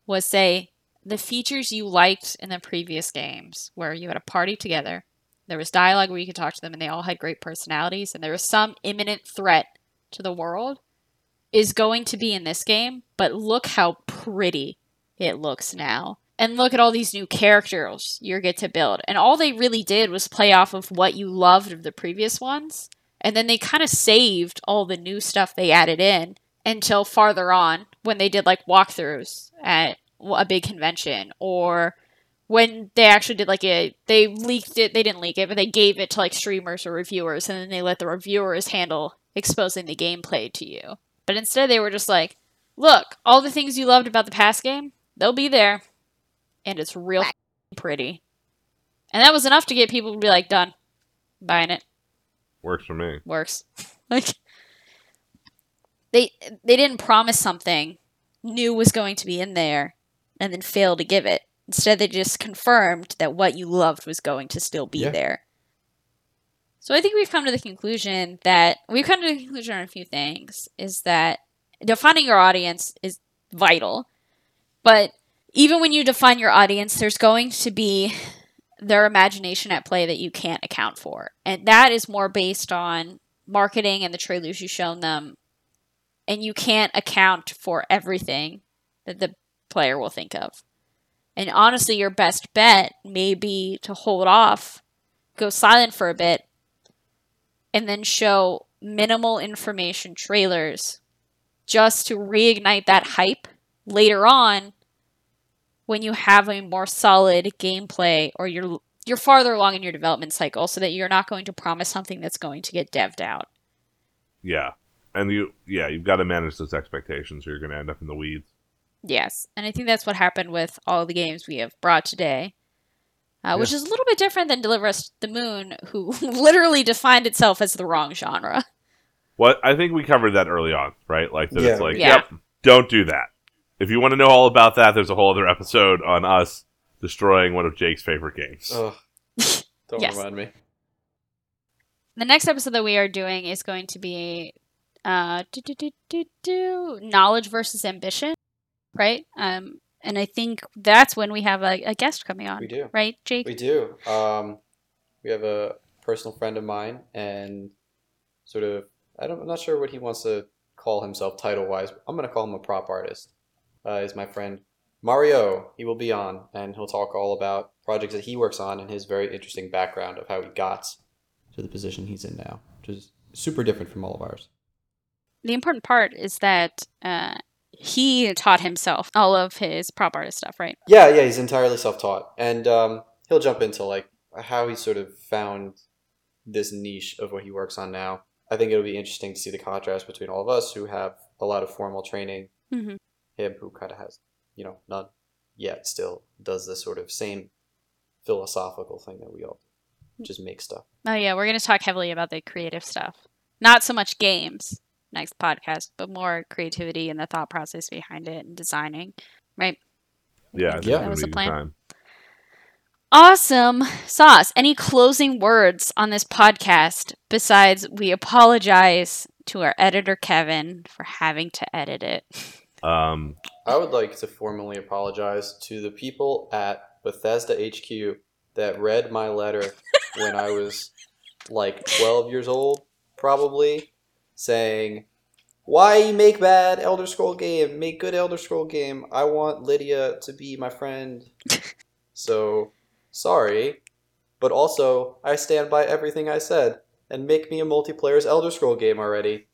was say the features you liked in the previous games, where you had a party together, There was dialogue where you could talk to them, and they all had great personalities, and there was some imminent threat to the world is going to be in this game. But look how pretty it looks now. And look at all these new characters you get to build. And all they really did was play off of what you loved of the previous ones. And then they kind of saved all the new stuff they added in until farther on when they did like walkthroughs at a big convention or when they actually did like a they leaked it they didn't leak it but they gave it to like streamers or reviewers and then they let the reviewers handle exposing the gameplay to you. But instead they were just like look all the things you loved about the past game they'll be there and it's real pretty. And that was enough to get people to be like done. Buying it. Works for me. works. Like they they didn't promise something new was going to be in there and then fail to give it instead they just confirmed that what you loved was going to still be Yeah. there. So i think we've come to the conclusion that we've come to the conclusion on a few things is that defining your audience is vital. But even when you define your audience there's going to be their imagination at play that you can't account for. And that is more based on marketing and the trailers you've shown them. And you can't account for everything that the player will think of and honestly your best bet may be to hold off go silent for a bit and then show minimal information trailers just to reignite that hype later on when you have a more solid gameplay or you're you're farther along in your development cycle so that you're not going to promise something that's going to get devved out. Yeah. And you, yeah, you've got to manage those expectations or you're going to end up in the weeds. Yes, and I think that's what happened with all the games we have brought today. Uh, Which is a little bit different than Deliver Us the Moon, who literally defined itself as the wrong genre. What I think we covered that early on, right? Like that it's like, Yeah. yep, don't do that. If you want to know all about that, there's a whole other episode on us destroying one of Jake's favorite games. Ugh. Don't Yes. remind me. The next episode that we are doing is going to be uh, do, do, do, do, do, knowledge versus ambition, right? Um, and I think that's when we have a, a guest coming on, We do. right, Jake? We do. Um, we have a personal friend of mine, and sort of, I don't, I'm not sure what he wants to call himself title wise. I'm going to call him a prop artist. Uh, is my friend Mario. He will be on, and he'll talk all about projects that he works on and his very interesting background of how he got to the position he's in now, which is super different from all of ours. the important part is that uh, he taught himself all of his prop artist stuff, right? Yeah, yeah, he's entirely self-taught, and um, he'll jump into like how he sort of found this niche of what he works on now. I think it'll be interesting to see the contrast between all of us who have a lot of formal training, Mm-hmm. him who kind of has, you know, none yet, still does this sort of same philosophical thing that we all do, just make stuff. Oh yeah, we're going to talk heavily about the creative stuff. Not so much games next podcast, but more creativity and the thought process behind it and designing. Right? yeah, Yeah. That was the a plan. time. Awesome. Sauce, any closing words on this podcast besides we apologize to our editor Kevin for having to edit it? Um, I would like to formally apologize to the people at Bethesda HQ that read my letter when I was like 12 years old, probably, saying, Why you make bad Elder Scroll game? Make good Elder Scroll game. I want Lydia to be my friend. so, sorry. But also, I stand by everything I said. And make me a multiplayer's Elder Scroll game already.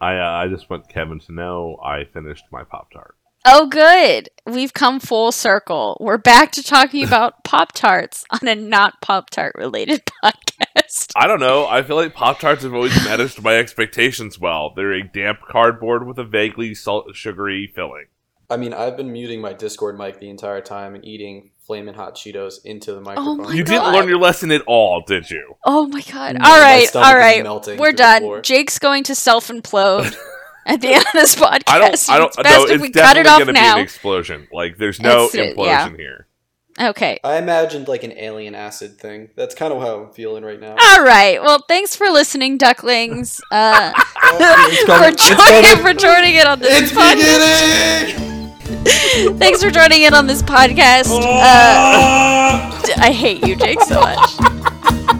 I uh, I just want Kevin to know I finished my Pop Tart. Oh, good. We've come full circle. We're back to talking about Pop Tarts on a not Pop Tart related podcast. I don't know. I feel like Pop Tarts have always managed my expectations well. They're a damp cardboard with a vaguely salt sugary filling. I mean, I've been muting my Discord mic the entire time and eating flaming hot Cheetos into the oh microphone. my You God. didn't learn your lesson at all, did you? Oh my god. No, all my right, stomach all is right. melting We're done. Jake's going to self implode at the end of this podcast. I don't. I don't. it's No, if it's we cut it definitely off going to be now. an explosion. Like, there's no It's- implosion yeah. here. okay. I imagined like an alien acid thing. That's kind of how I'm feeling right now. All right. Well, thanks for listening, ducklings. Uh, it's for joining for joining in on this It's podcast. beginning. Thanks for joining in on this podcast. Uh, I hate you, Jake, so much.